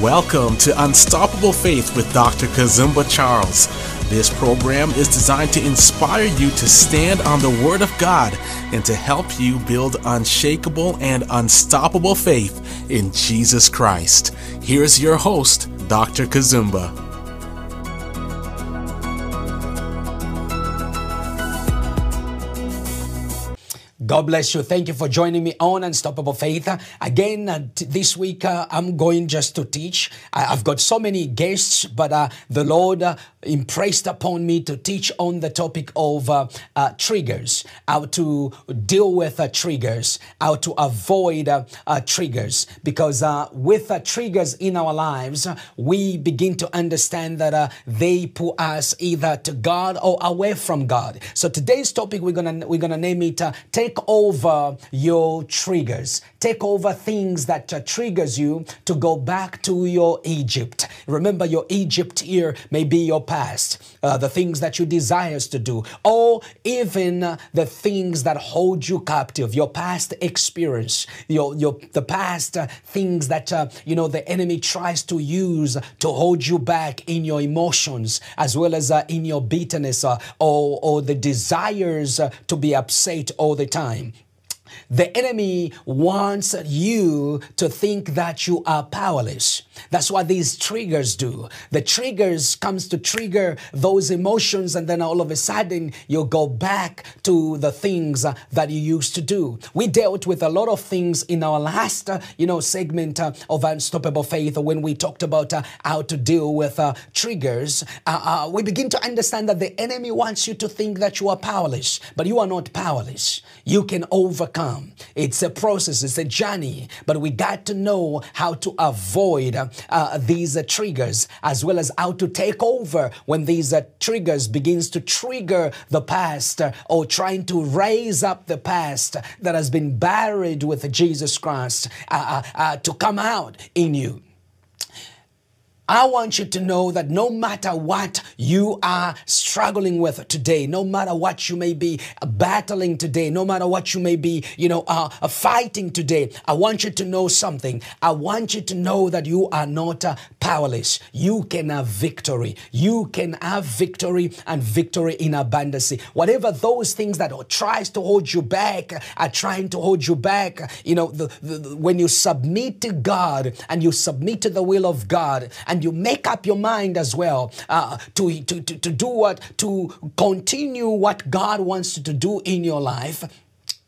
Welcome to Unstoppable Faith with Dr. Kazumba Charles. This program is designed to inspire you to stand on the Word of God and to help you build unshakable and unstoppable faith in Jesus Christ. Here's your host, Dr. Kazumba. God bless you. Thank you for joining me on Unstoppable Faith. Again, uh, this week uh, I'm going just to teach. I- have got so many guests, but uh, the Lord uh, impressed upon me to teach on the topic of uh, uh, triggers, how to deal with uh, triggers, how to avoid uh, uh, triggers. Because with triggers in our lives, we begin to understand that they put us either to God or away from God. So today's topic we're gonna we're gonna name it "Take over your triggers. Take over things that uh, triggers you to go back to your Egypt. Remember, your Egypt here may be your past, uh, the things that you desires to do, or even uh, the things that hold you captive, your past experience, your, your the past uh, things that uh, you know the enemy tries to use to hold you back in your emotions, as well as uh, in your bitterness, or, or the desires to be upset all the time. The enemy wants you to think that you are powerless. That's what these triggers do. The triggers comes to trigger those emotions and then all of a sudden you go back to the things that you used to do. We dealt with a lot of things in our last, uh, you know, segment uh, of Unstoppable Faith when we talked about uh, how to deal with triggers. We begin to understand that the enemy wants you to think that you are powerless, but you are not powerless. You can overcome. It's a process, it's a journey, but we got to know how to avoid uh, these uh, triggers as well as how to take over when these uh, triggers begins to trigger the past uh, or trying to raise up the past that has been buried with Jesus Christ uh, uh, to come out in you. I want you to know that no matter what you are struggling with today, no matter what you may be battling today, no matter what you may be, you know, uh, fighting today, I want you to know something. I want you to know that you are not uh, powerless. You can have victory. You can have victory and victory in abundance. Whatever those things that tries to hold you back are trying to hold you back, you know, the, the, when you submit to God and you submit to the will of God and and you make up your mind as well uh, to, to, to, to do what, to continue what God wants you to do in your life,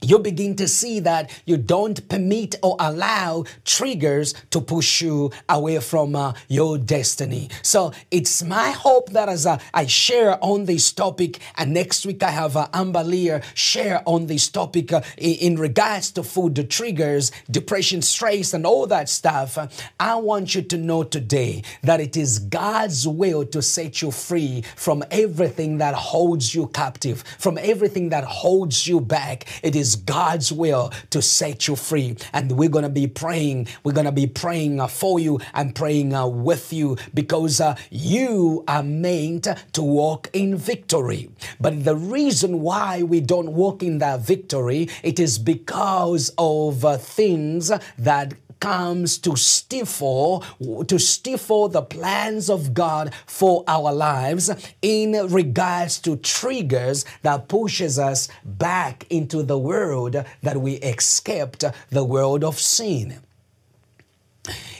you begin to see that you don't permit or allow triggers to push you away from uh, your destiny. So it's my hope that as uh, I share on this topic, and next week I have uh, Amber Lear share on this topic uh, in, in, regards to food triggers, depression, stress, and all that stuff. I want you to know today that it is God's will to set you free from everything that holds you captive, from everything that holds you back. It is God's will to set you free. And we're going to be praying. We're going to be praying uh, for you and praying uh, with you because uh, you are meant to walk in victory. But the reason why we don't walk in that victory, it is because of things that comes to stifle to stifle the plans of God for our lives in regards to triggers that pushes us back into the world that we escaped the world of sin.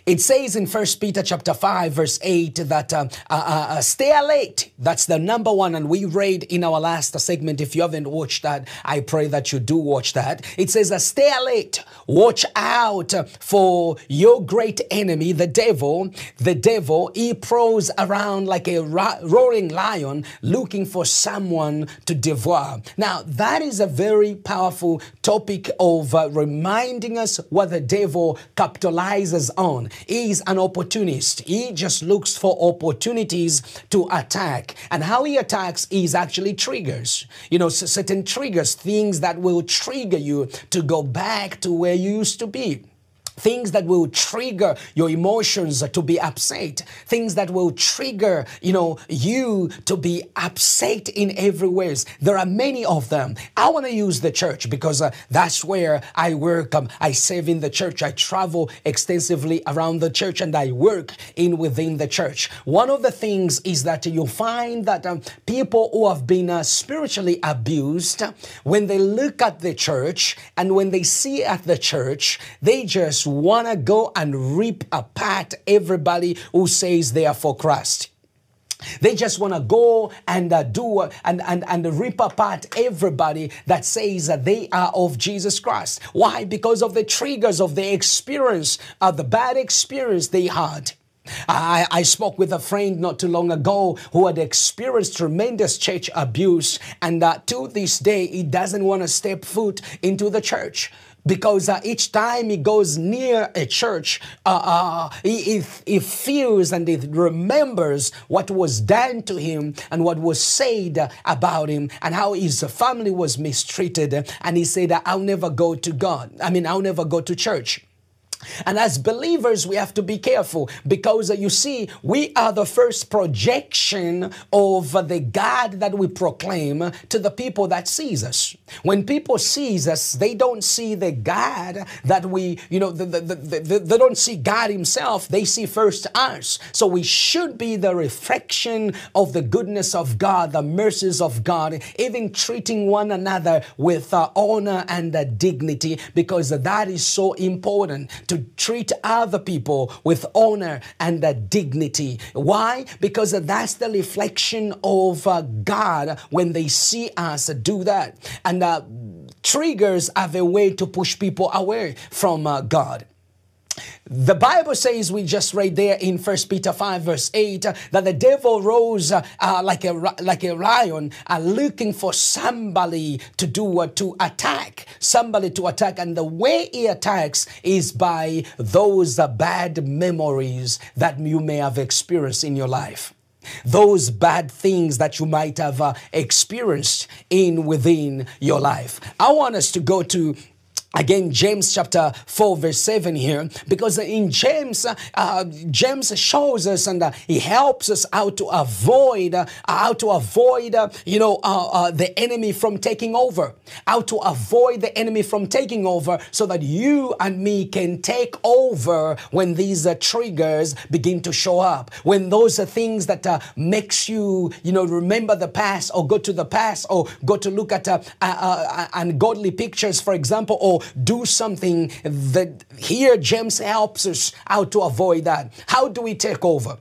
It says in First Peter chapter 5 verse 8 that uh, uh, uh, stay alert. That's the number one. And we read in our last segment. If you haven't watched that, I pray that you do watch that. It says uh, stay alert. Watch out for your great enemy, the devil. The devil, he prowls around like a roaring lion looking for someone to devour. Now, that is a very powerful topic of uh, reminding us what the devil capitalizes on. He's an opportunist. He just looks for opportunities to attack. And how he attacks is actually triggers. You know, certain triggers, things that will trigger you to go back to where you used to be. Things that will trigger your emotions to be upset things that will trigger you know you to be upset in every ways. There are many of them. I want to use the church because uh, that's where i work. Um, i serve in the church. I travel extensively around the church and i work in within the church. One of the things is that you find that um, people who have been uh, spiritually abused when they look at the church and when they see at the church they just want to go and rip apart everybody who says they are for Christ. They just want to go and uh, do uh, and, and, and rip apart everybody that says that they are of Jesus Christ. Why? Because of the triggers of the experience, of the bad experience they had. I, I, spoke with a friend not too long ago who had experienced tremendous church abuse, and uh, to this day, he doesn't want to step foot into the church because uh, each time he goes near a church, uh, uh, he, he, he, feels and he remembers what was done to him and what was said about him and how his family was mistreated. And he said, I'll never go to God. I mean, I'll never go to church. And as believers, we have to be careful because uh, you see, we are the first projection of uh, the God that we proclaim to the people that sees us. When people sees us, they don't see the God that we, you know, the, the, the, they don't see God himself. They see first us. So we should be the reflection of the goodness of God, the mercies of God, even treating one another with uh, honor and uh, dignity because that is so important to treat other people with honor and uh, dignity. Why? Because that's the reflection of uh, God when they see us do that. And uh, triggers have a way to push people away from uh, God. The Bible says, we just read there in First Peter 5, verse 8, uh, that the devil rose uh, uh, like, a, like a lion, uh, looking for somebody to do, uh, to attack, somebody to attack. And the way he attacks is by those uh, bad memories that you may have experienced in your life those bad things that you might have uh, experienced in within your life. I want us to go to Again, James chapter 4, verse 7 here, because in James, uh, James shows us and uh, he helps us how to avoid, uh, how to avoid, uh, you know, uh, uh, the enemy from taking over, how to avoid the enemy from taking over so that you and me can take over when these triggers begin to show up. When those are things that makes you, you know, remember the past or go to the past or go to look at ungodly pictures, for example, or do something that here James helps us how to avoid that. How do we take over?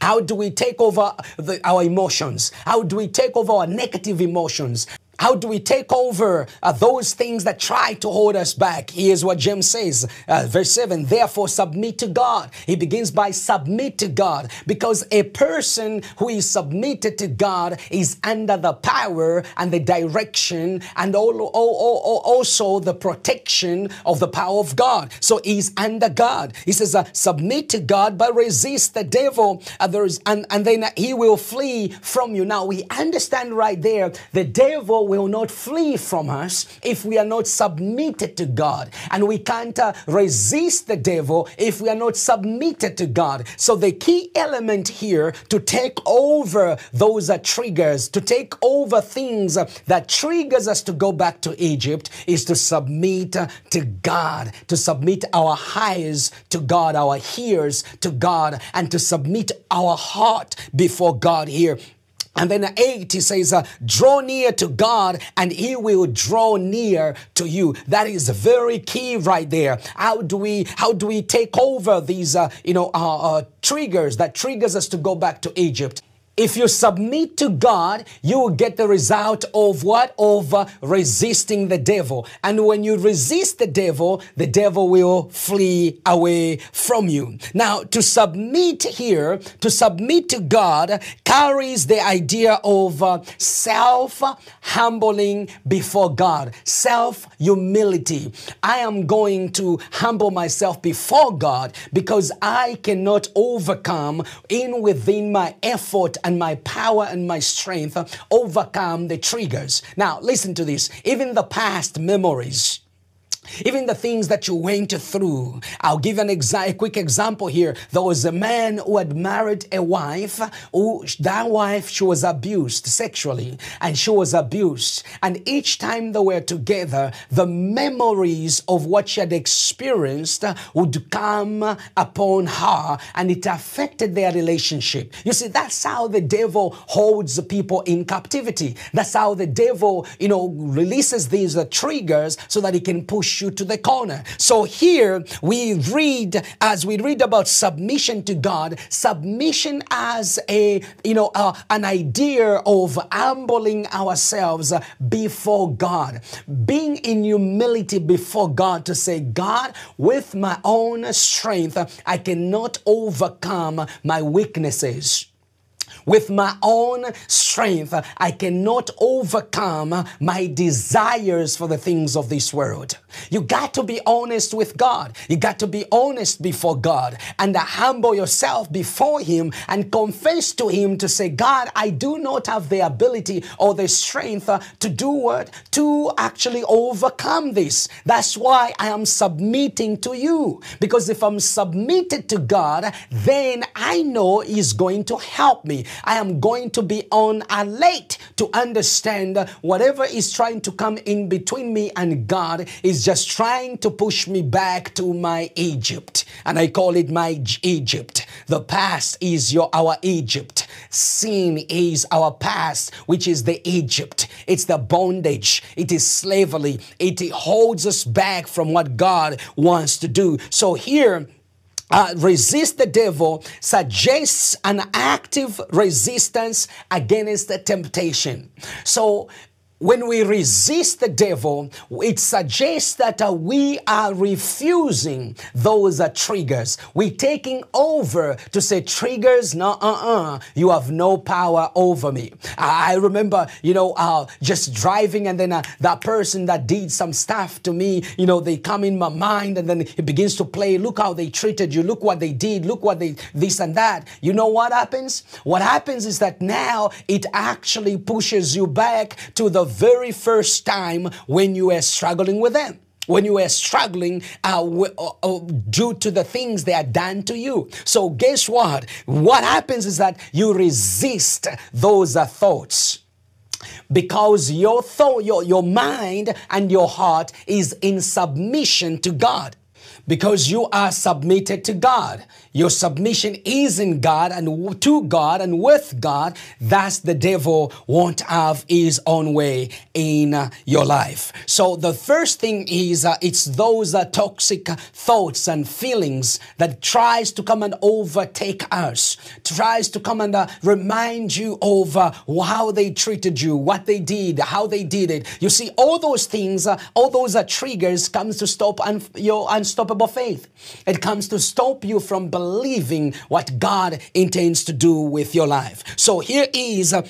How do we take over the, our emotions? How do we take over our negative emotions? How do we take over uh, those things that try to hold us back? Here's what James says, uh, verse 7 Therefore, submit to God. He begins by submit to God because a person who is submitted to God is under the power and the direction and also the protection of the power of God. So he's under God. He says, uh, Submit to God, but resist the devil, uh, there is, and, and then he will flee from you. Now, we understand right there the devil will not flee from us if we are not submitted to God. And we can't uh, resist the devil if we are not submitted to God. So the key element here to take over those uh, triggers, to take over things uh, that triggers us to go back to Egypt is to submit uh, to God, to submit our eyes to God, our ears to God, and to submit our heart before God here and then 8, he says, uh, draw near to God and he will draw near to you. That is very key right there. How do we, how do we take over these, uh, you know, uh, uh triggers that triggers us to go back to Egypt? If you submit to God, you will get the result of what? Of uh, resisting the devil. And when you resist the devil, the devil will flee away from you. Now, to submit here, to submit to God, carries the idea of uh, self humbling before God, self humility. I am going to humble myself before God because I cannot overcome in within my effort and my power and my strength overcome the triggers. Now, listen to this. Even the past memories even the things that you went through. I'll give an exa- a quick example here. There was a man who had married a wife who that wife she was abused sexually and she was abused. And each time they were together, the memories of what she had experienced would come upon her and it affected their relationship. You see, that's how the devil holds people in captivity. That's how the devil, you know, releases these triggers so that he can push you to the corner. So here we read, as we read about submission to God, submission as a, you know, uh, an idea of humbling ourselves before God, being in humility before God to say, God, with my own strength, I cannot overcome my weaknesses. With my own strength, I cannot overcome my desires for the things of this world. You got to be honest with God. You got to be honest before God and humble yourself before Him and confess to Him to say, God, I do not have the ability or the strength to do what? To actually overcome this. That's why I am submitting to you. Because if I'm submitted to God, then I know He's going to help me. I am going to be on alert to understand whatever is trying to come in between me and God is just trying to push me back to my Egypt. And I call it my Egypt. The past is your our Egypt. Sin is our past, which is the Egypt. It's the bondage. It is slavery. It holds us back from what God wants to do. So here uh, resist the devil suggests an active resistance against the temptation. So when we resist the devil, it suggests that uh, we are refusing those uh, triggers. We're taking over to say, triggers, no, uh uh, you have no power over me. I remember, you know, uh, just driving and then uh, that person that did some stuff to me, you know, they come in my mind and then it begins to play. Look how they treated you. Look what they did. Look what they, this and that. You know what happens? What happens is that now it actually pushes you back to the very first time when you were struggling with them when you were struggling uh, uh, uh, due to the things they are done to you. So, guess what? What happens is that you resist those uh, thoughts because your thought, your, your mind and your heart is in submission to God because you are submitted to God. Your submission is in God and to God and with God. Thus, the devil won't have his own way in uh, your life. So, the first thing is uh, it's those uh, toxic thoughts and feelings that tries to come and overtake us, tries to come and uh, remind you of uh, how they treated you, what they did, how they did it. You see, all those things, all those triggers comes to stop un- your unstoppable faith. It comes to stop you from believing what God intends to do with your life. So here is uh,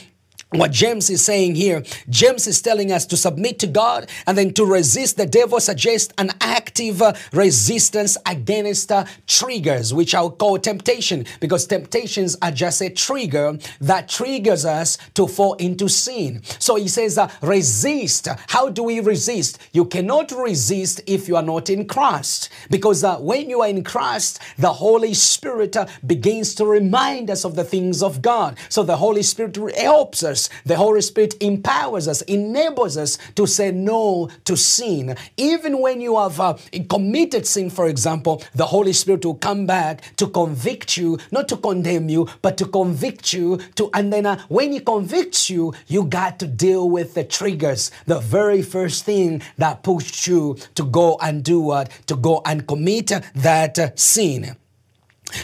what James is saying here, James is telling us to submit to God and then to resist the devil suggests an active uh, resistance against uh, triggers, which I'll call temptation, because temptations are just a trigger that triggers us to fall into sin. So he says, uh, resist. How do we resist? You cannot resist if you are not in Christ, because uh, when you are in Christ, the Holy Spirit uh, begins to remind us of the things of God. So the Holy Spirit helps us us. The Holy Spirit empowers us, enables us to say no to sin. Even when you have uh, committed sin, for example, the Holy Spirit will come back to convict you, not to condemn you, but to convict you. To and then uh, when He convicts you, you got to deal with the triggers, the very first thing that pushed you to go and do what, to go and commit that uh, sin.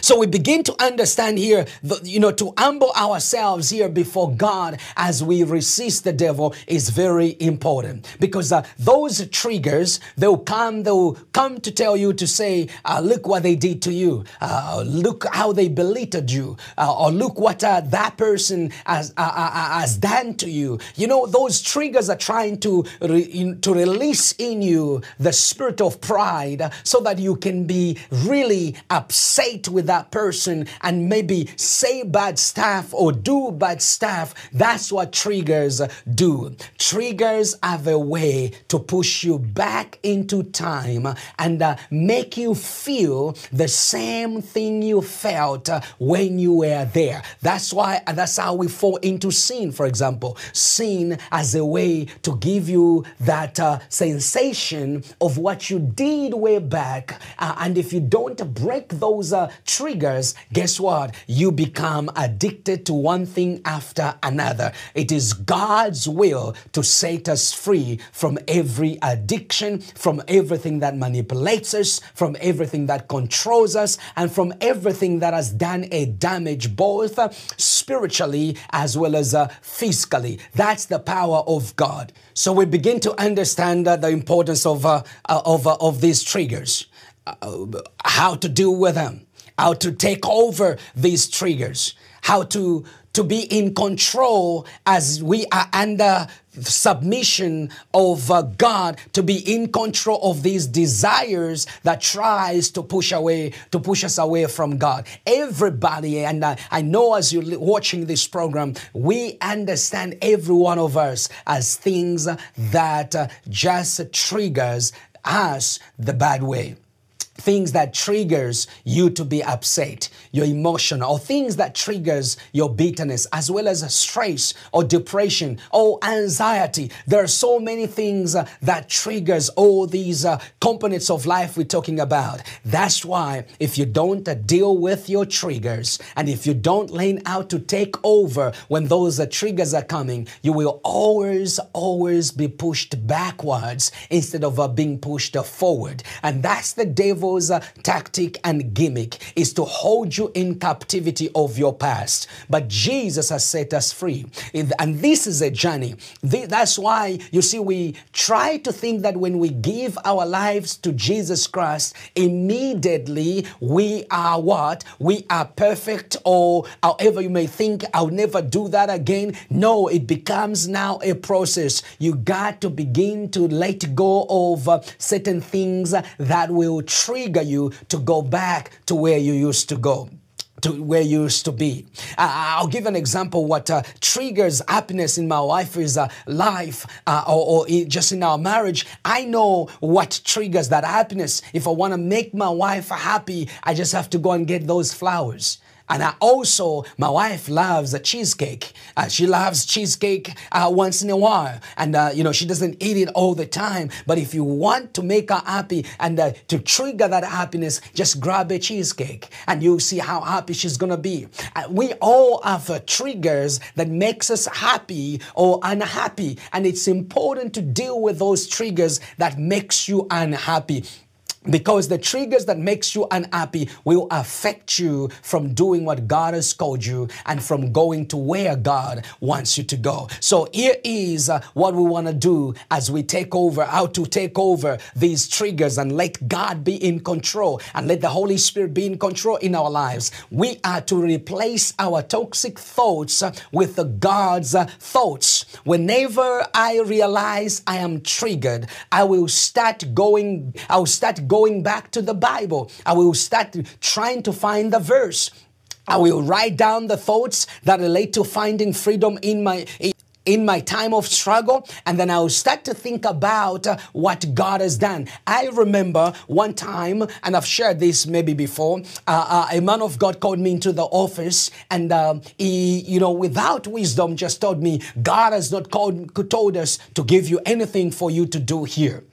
So we begin to understand here, the, you know, to humble ourselves here before God as we resist the devil is very important. Because uh, those triggers they'll come, they'll come to tell you to say, uh, look what they did to you, uh, look how they belittled you, uh, or look what uh, that person has uh, has done to you. You know, those triggers are trying to re- in, to release in you the spirit of pride so that you can be really upset with that person and maybe say bad stuff or do bad stuff. That's what triggers do. Triggers have a way to push you back into time and uh, make you feel the same thing you felt uh, when you were there. That's why, uh, that's how we fall into sin, for example. Sin as a way to give you that uh, sensation of what you did way back. Uh, and if you don't break those uh, triggers, guess what? You become addicted to one thing after another. It is God's will to set us free from every addiction, from everything that manipulates us, from everything that controls us, and from everything that has done a damage both uh, spiritually as well as uh, physically. That's the power of God. So we begin to understand uh, the importance of, uh, uh, of, uh, of these triggers, how to deal with them, how to take over these triggers, how to, to be in control as we are under submission of uh, God to be in control of these desires that tries to push away to push us away from God. Everybody, and I, I know as you're watching this program, we understand every one of us as things that uh, just triggers us the bad way things that triggers you to be upset your emotion or things that triggers your bitterness as well as stress or depression or anxiety. There are so many things uh, that triggers all these uh, components of life we're talking about. That's why if you don't uh, deal with your triggers and if you don't learn how to take over when those triggers are coming you will always always be pushed backwards instead of being pushed forward. And that's the devil's tactic and gimmick is to hold you in captivity of your past. But Jesus has set us free. And this is a journey. That's why you see, we try to think that when we give our lives to Jesus Christ, immediately we are what? We are perfect, or however you may think, I'll never do that again. No, it becomes now a process. You got to begin to let go of uh, certain things that will trigger you to go back to where you used to go to where you used to be. Uh, I'll give an example what uh, triggers happiness in my wife's uh, life uh, or, or just in our marriage. I know what triggers that happiness. If I want to make my wife happy, I just have to go and get those flowers. And I also, my wife loves a cheesecake. Uh, she loves cheesecake uh, once in a while. And, uh, you know, she doesn't eat it all the time. But if you want to make her happy and uh, to trigger that happiness, just grab a cheesecake and you'll see how happy she's going to be. Uh, we all have uh, triggers that makes us happy or unhappy. And it's important to deal with those triggers that makes you unhappy because the triggers that makes you unhappy will affect you from doing what God has called you and from going to where God wants you to go. So here is uh, what we want to do as we take over, how to take over these triggers and let God be in control and let the Holy Spirit be in control in our lives. We are to replace our toxic thoughts with the God's uh, thoughts. Whenever I realize I am triggered, I will start going, I will start going going back to the Bible. I will start trying to find the verse. I will write down the thoughts that relate to finding freedom in my in my time of struggle, and then I'll start to think about uh, what God has done. I remember one time, and I've shared this maybe before, uh, uh, a man of God called me into the office, and uh, he, you know, without wisdom, just told me, God has not called, told us to give you anything for you to do here.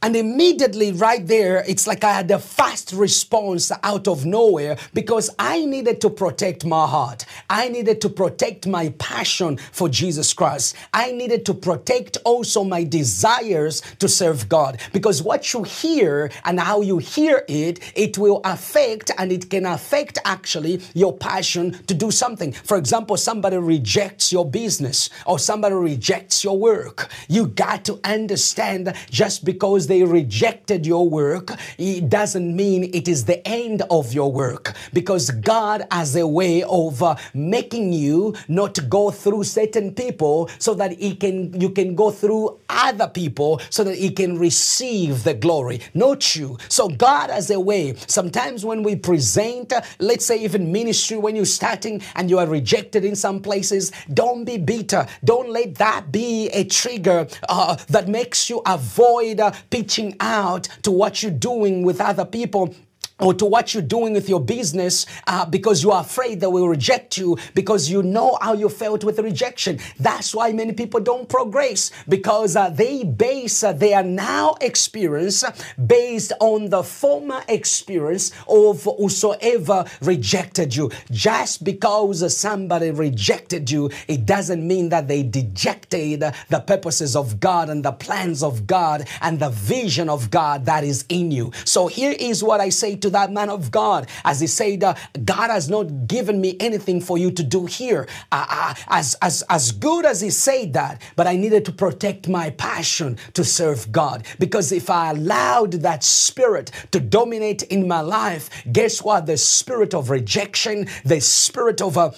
And immediately, right there, it's like I had a fast response out of nowhere because I needed to protect my heart. I needed to protect my passion for Jesus Christ. I needed to protect also my desires to serve God because what you hear and how you hear it, it will affect and it can affect actually your passion to do something. For example, somebody rejects your business or somebody rejects your work. You got to understand just because they rejected your work, it doesn't mean it is the end of your work because God has a way of uh, making you not go through certain people so that he can you can go through other people so that he can receive the glory, not you. So God has a way. Sometimes when we present, uh, let's say even ministry, when you're starting and you are rejected in some places, don't be bitter. Don't let that be a trigger uh, that makes you avoid uh, pitching out to what you're doing with other people or to what you're doing with your business uh, because you are afraid they will reject you because you know how you felt with rejection. That's why many people don't progress because uh, they base uh, their now experience based on the former experience of whosoever rejected you. Just because somebody rejected you, it doesn't mean that they dejected the purposes of God and the plans of God and the vision of God that is in you. So here is what I say to to that man of God as he said, uh, God has not given me anything for you to do here. Uh, uh, as, as, as good as he said that, but I needed to protect my passion to serve God. Because if I allowed that spirit to dominate in my life, guess what? The spirit of rejection, the spirit of uh,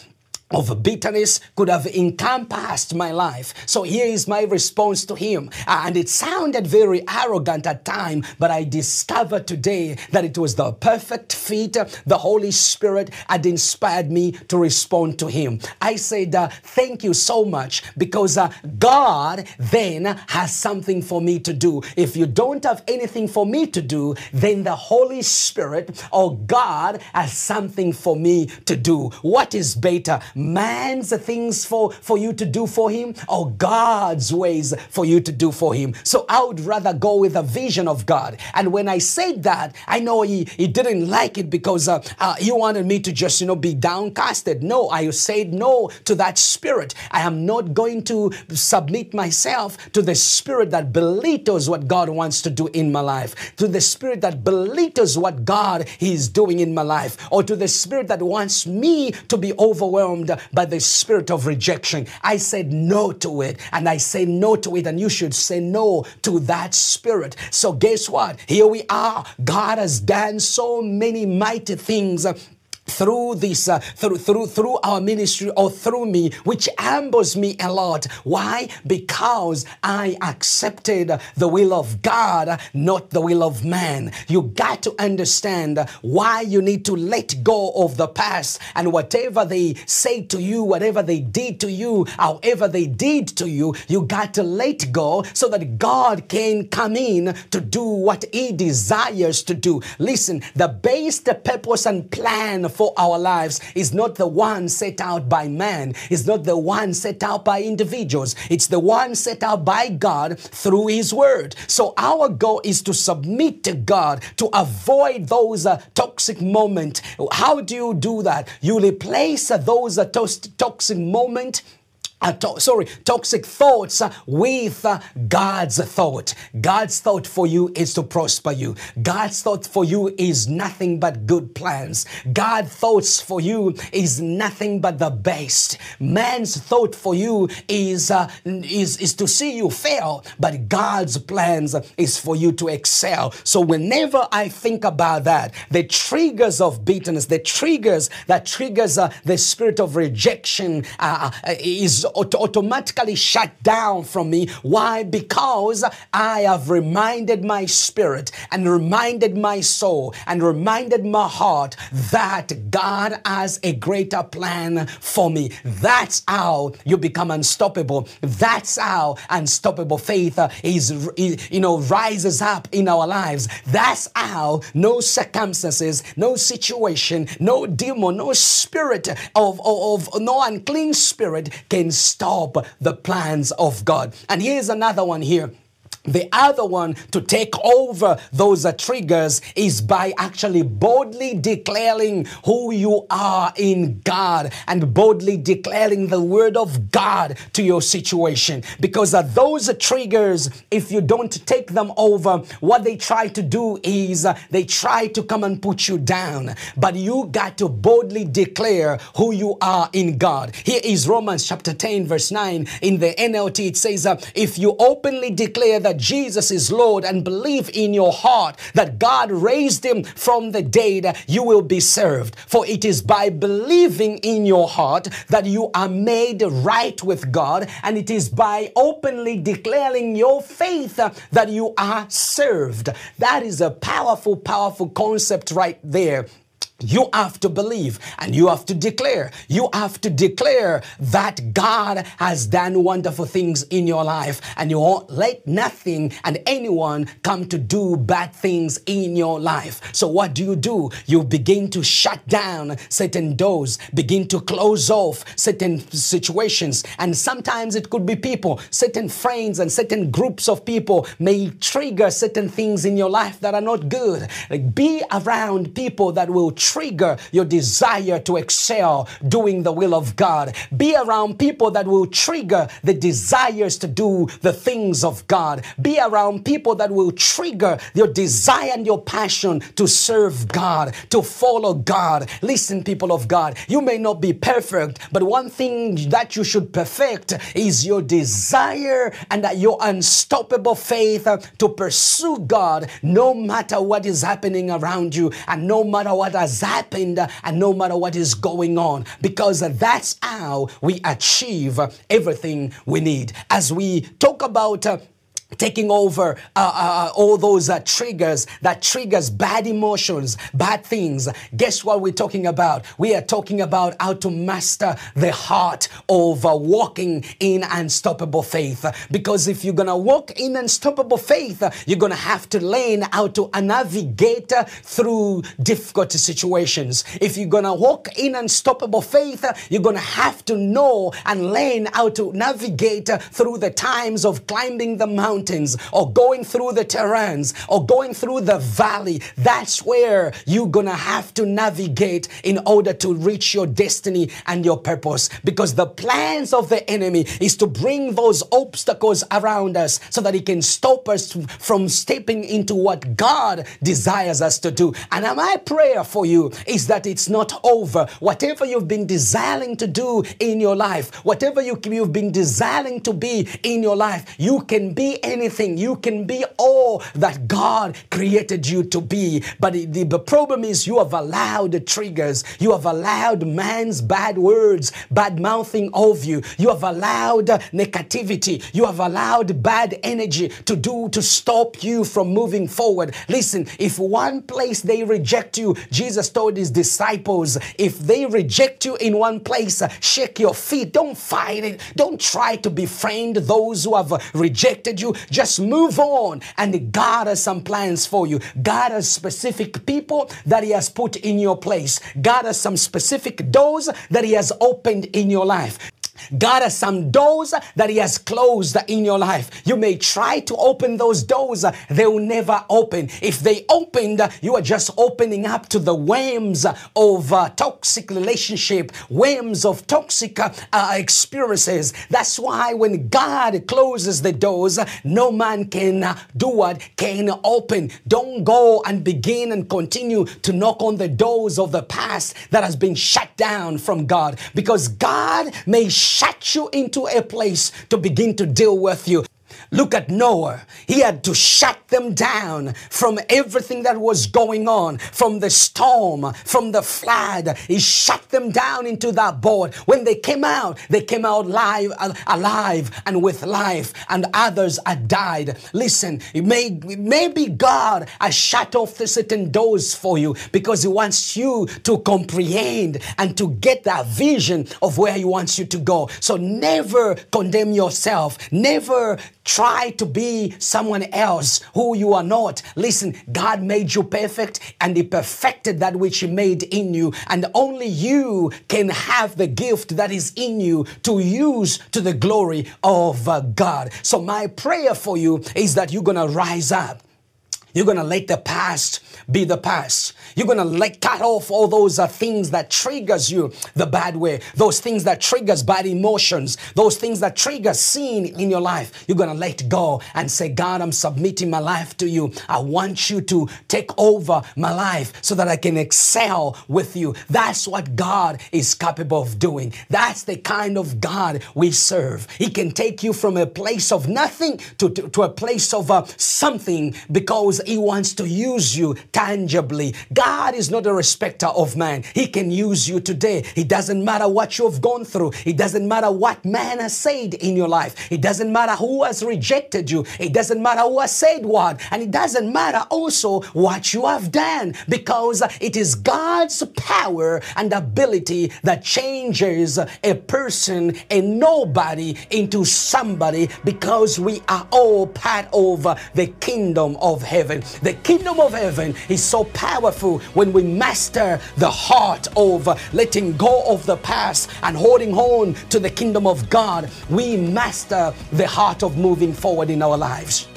of bitterness could have encompassed my life. So here is my response to him. And it sounded very arrogant at time, but I discovered today that it was the perfect fit. The Holy Spirit had inspired me to respond to him. I said, uh, thank you so much because uh, God then has something for me to do. If you don't have anything for me to do, then the Holy Spirit or God has something for me to do. What is better? Man's things for, for you to do for him or God's ways for you to do for him. So I would rather go with a vision of God. And when I said that, I know he, he didn't like it because uh, uh, he wanted me to just, you know, be downcasted. No, I said no to that spirit. I am not going to submit myself to the spirit that belittles what God wants to do in my life, to the spirit that belittles what God is doing in my life, or to the spirit that wants me to be overwhelmed by the spirit of rejection. I said no to it, and I say no to it, and you should say no to that spirit. So, guess what? Here we are. God has done so many mighty things through this uh, through through through our ministry or through me which humbles me a lot. Why? Because i accepted the will of god not the will of man. You got to understand why you need to let go of the past and whatever they say to you whatever they did to you however they did to you you got to let go so that god can come in to do what he desires to do. Listen the base the purpose and plan for our lives is not the one set out by man, it's not the one set out by individuals, it's the one set out by God through His Word. So our goal is to submit to God to avoid those uh, toxic moments. How do you do that? You replace uh, those uh, toxic moments uh, to- sorry, toxic thoughts with uh, God's thought. God's thought for you is to prosper you. God's thought for you is nothing but good plans. God's thoughts for you is nothing but the best. Man's thought for you is uh, is is to see you fail, but God's plans is for you to excel. So whenever I think about that, the triggers of bitterness, the triggers that triggers uh, the spirit of rejection uh, is auto- automatically shut down from me. Why? Because I have reminded my spirit and reminded my soul and reminded my heart that God has a greater plan for me. That's how you become unstoppable. That's how unstoppable faith is, you know, rises up in our lives. That's how no circumstances, no situation, no demon, no spirit of, of, of no unclean spirit can stop the plans of God. And here's another one here. The other one to take over those uh, triggers is by actually boldly declaring who you are in God and boldly declaring the word of God to your situation. Because uh, those triggers, if you don't take them over, what they try to do is uh, they try to come and put you down. But you got to boldly declare who you are in God. Here is Romans chapter 10, verse 9. In the NLT, it says, uh, If you openly declare the that Jesus is Lord and believe in your heart that God raised him from the dead, you will be served. For it is by believing in your heart that you are made right with God, and it is by openly declaring your faith that you are served. That is a powerful, powerful concept right there. You have to believe and you have to declare. You have to declare that God has done wonderful things in your life and you won't let nothing and anyone come to do bad things in your life. So what do you do? You begin to shut down certain doors, begin to close off certain situations. And sometimes it could be people, certain friends and certain groups of people may trigger certain things in your life that are not good. Like be around people that will trigger your desire to excel doing the will of God. Be around people that will trigger the desires to do the things of God. Be around people that will trigger your desire and your passion to serve God, to follow God. Listen, people of God, you may not be perfect, but one thing that you should perfect is your desire and your unstoppable faith to pursue God no matter what is happening around you and no matter what has happened and no matter what is going on, because that's how we achieve everything we need. As we talk about uh, taking over uh, uh, uh, all those uh, triggers that triggers bad emotions bad things. Guess what we're talking about? We are talking about how to master the heart of uh, walking in unstoppable faith. Because if you're gonna walk in unstoppable faith you're gonna have to learn how to navigate through difficult situations. If you're gonna walk in unstoppable faith you're gonna have to know and learn how to navigate through the times of climbing the mountain mountains or going through the terrains or going through the valley, that's where you're gonna have to navigate in order to reach your destiny and your purpose. Because the plans of the enemy is to bring those obstacles around us so that he can stop us from stepping into what God desires us to do. And my prayer for you is that it's not over. Whatever you've been desiring to do in your life, whatever you, you've been desiring to be in your life, you can be anything. You can be all that God created you to be. But the, the problem is you have allowed triggers. You have allowed man's bad words, bad mouthing of you. You have allowed negativity. You have allowed bad energy to do to stop you from moving forward. Listen, if one place they reject you, Jesus told his disciples, if they reject you in one place, shake your feet. Don't fight it. Don't try to befriend those who have rejected you. Just move on. And God has some plans for you. God has specific people that He has put in your place. God has some specific doors that He has opened in your life. God has some doors that He has closed in your life. You may try to open those doors, they will never open. If they opened, you are just opening up to the whims of uh, toxic relationship, whims of toxic uh, experiences. That's why when God closes the doors, no man can uh, do what can open. Don't go and begin and continue to knock on the doors of the past that has been shut down from God because God may you into a place to begin to deal with you. Look at Noah. He had to shut them down from everything that was going on, from the storm, from the flood. He shut them down into that boat. When they came out, they came out live, alive and with life, and others had died. Listen, may, maybe God has shut off the certain doors for you because He wants you to comprehend and to get that vision of where He wants you to go. So never condemn yourself. Never try to be someone else who you are not. Listen, God made you perfect and He perfected that which He made in you. And only you can have the gift that is in you to use to the glory of uh, God. So, my prayer for you is that you're going to rise up You're going to let the past be the past. You're going to let cut off all those uh, things that triggers you the bad way. Those things that triggers bad emotions. Those things that trigger sin in your life. You're going to let go and say, God, I'm submitting my life to you. I want you to take over my life so that I can excel with you. That's what God is capable of doing. That's the kind of God we serve. He can take you from a place of nothing to, to, to a place of uh, something because He wants to use you tangibly. God is not a respecter of man. He can use you today. It doesn't matter what you've gone through. It doesn't matter what man has said in your life. It doesn't matter who has rejected you. It doesn't matter who has said what. And it doesn't matter also what you have done because it is God's power and ability that changes a person, a nobody into somebody because we are all part of the kingdom of heaven. The kingdom of heaven is so powerful when we master the heart of letting go of the past and holding on to the kingdom of God. We master the heart of moving forward in our lives.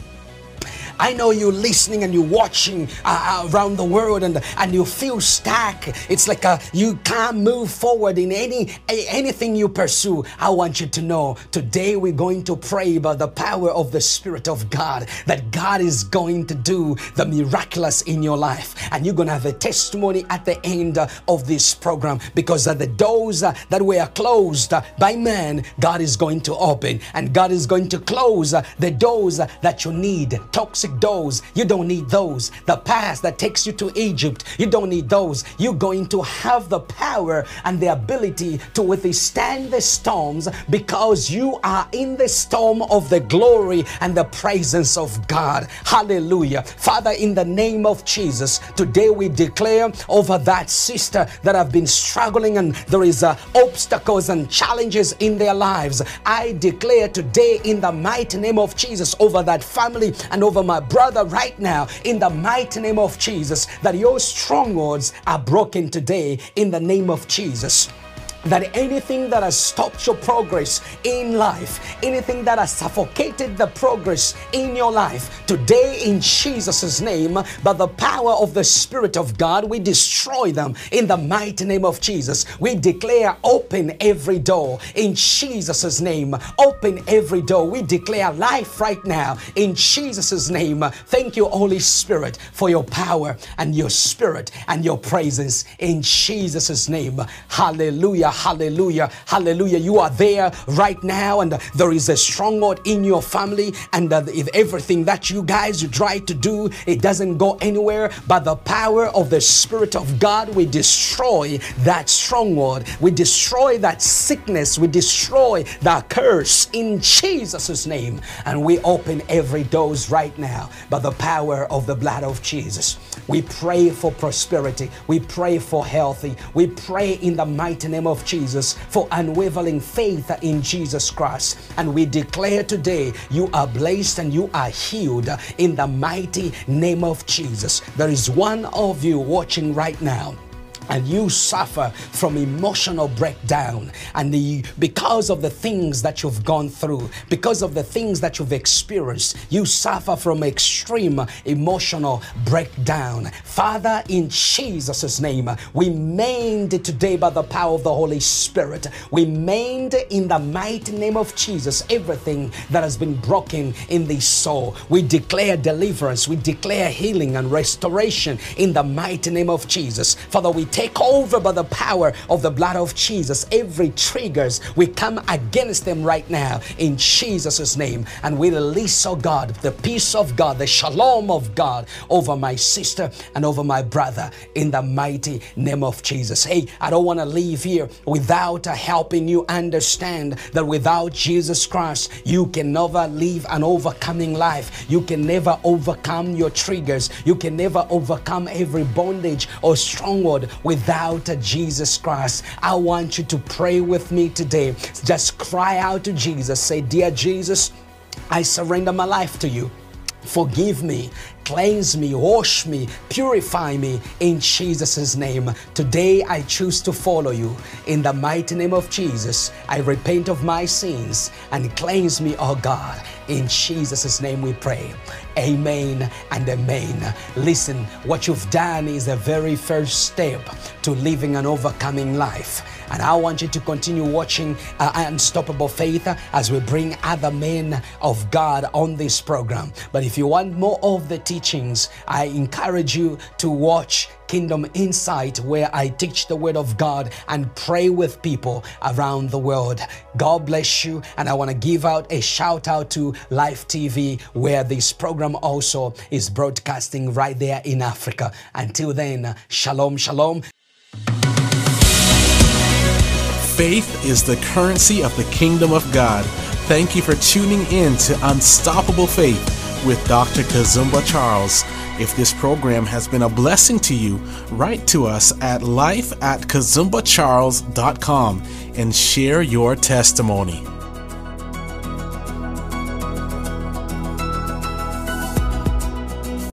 I know you're listening and you're watching uh, uh, around the world and, and you feel stuck. It's like uh, you can't move forward in any anything you pursue. I want you to know today we're going to pray about the power of the Spirit of God, that God is going to do the miraculous in your life. And you're going to have a testimony at the end of this program because the doors that were closed by man, God is going to open and God is going to close the doors that you need. Toxic doors. You don't need those. The past that takes you to Egypt, you don't need those. You're going to have the power and the ability to withstand the storms because you are in the storm of the glory and the presence of God. Hallelujah. Father, in the name of Jesus, today we declare over that sister that have been struggling and there is uh, obstacles and challenges in their lives. I declare today in the mighty name of Jesus over that family and over my brother right now in the mighty name of Jesus that your strongholds are broken today in the name of Jesus that anything that has stopped your progress in life, anything that has suffocated the progress in your life, today in Jesus' name, by the power of the Spirit of God, we destroy them in the mighty name of Jesus. We declare open every door in Jesus' name. Open every door. We declare life right now in Jesus' name. Thank you, Holy Spirit, for your power and your spirit and your presence in Jesus' name. Hallelujah. Hallelujah. Hallelujah. You are there right now, and there is a stronghold in your family, and uh, if everything that you guys try to do, it doesn't go anywhere. By the power of the Spirit of God, we destroy that stronghold. We destroy that sickness. We destroy that curse in Jesus' name. And we open every doors right now by the power of the blood of Jesus. We pray for prosperity. We pray for healthy. We pray in the mighty name Jesus for unwavering faith in Jesus Christ. And we declare today you are blessed and you are healed in the mighty name of Jesus. There is one of you watching right now and you suffer from emotional breakdown. And the, because of the things that you've gone through because of the things that you've experienced you suffer from extreme emotional breakdown. Father in jesus' name we mend today by the power of the holy spirit. We mend in the mighty name of jesus everything that has been broken in this soul. We declare deliverance. We declare healing and restoration in the mighty name of jesus. Father we take over by the power of the blood of Jesus. Every triggers, we come against them right now in Jesus' name. And we release, oh God, the peace of God, the shalom of God over my sister and over my brother in the mighty name of Jesus. Hey, I don't want to leave here without helping you understand that without Jesus Christ, you can never live an overcoming life. You can never overcome your triggers. You can never overcome every bondage or stronghold without Jesus Christ. I want you to pray with me today. Just cry out to Jesus. Say, Dear Jesus, I surrender my life to you. Forgive me Cleanse me, wash me, purify me in Jesus' name. Today I choose to follow you. In the mighty name of Jesus, I repent of my sins and cleanse me, oh God. In Jesus' name we pray. Amen and amen. Listen, what you've done is the very first step to living an overcoming life. And I want you to continue watching uh, Unstoppable Faith as we bring other men of God on this program. But if you want more of the teachings, I encourage you to watch Kingdom Insight, where I teach the Word of God and pray with people around the world. God bless you. And I want to give out a shout out to Life TV, where this program also is broadcasting right there in Africa. Until then, shalom, shalom. Faith is the currency of the kingdom of God. Thank you for tuning in to Unstoppable Faith with Dr. Kazumba Charles. If this program has been a blessing to you, write to us at life at kazumbacharles.com and share your testimony.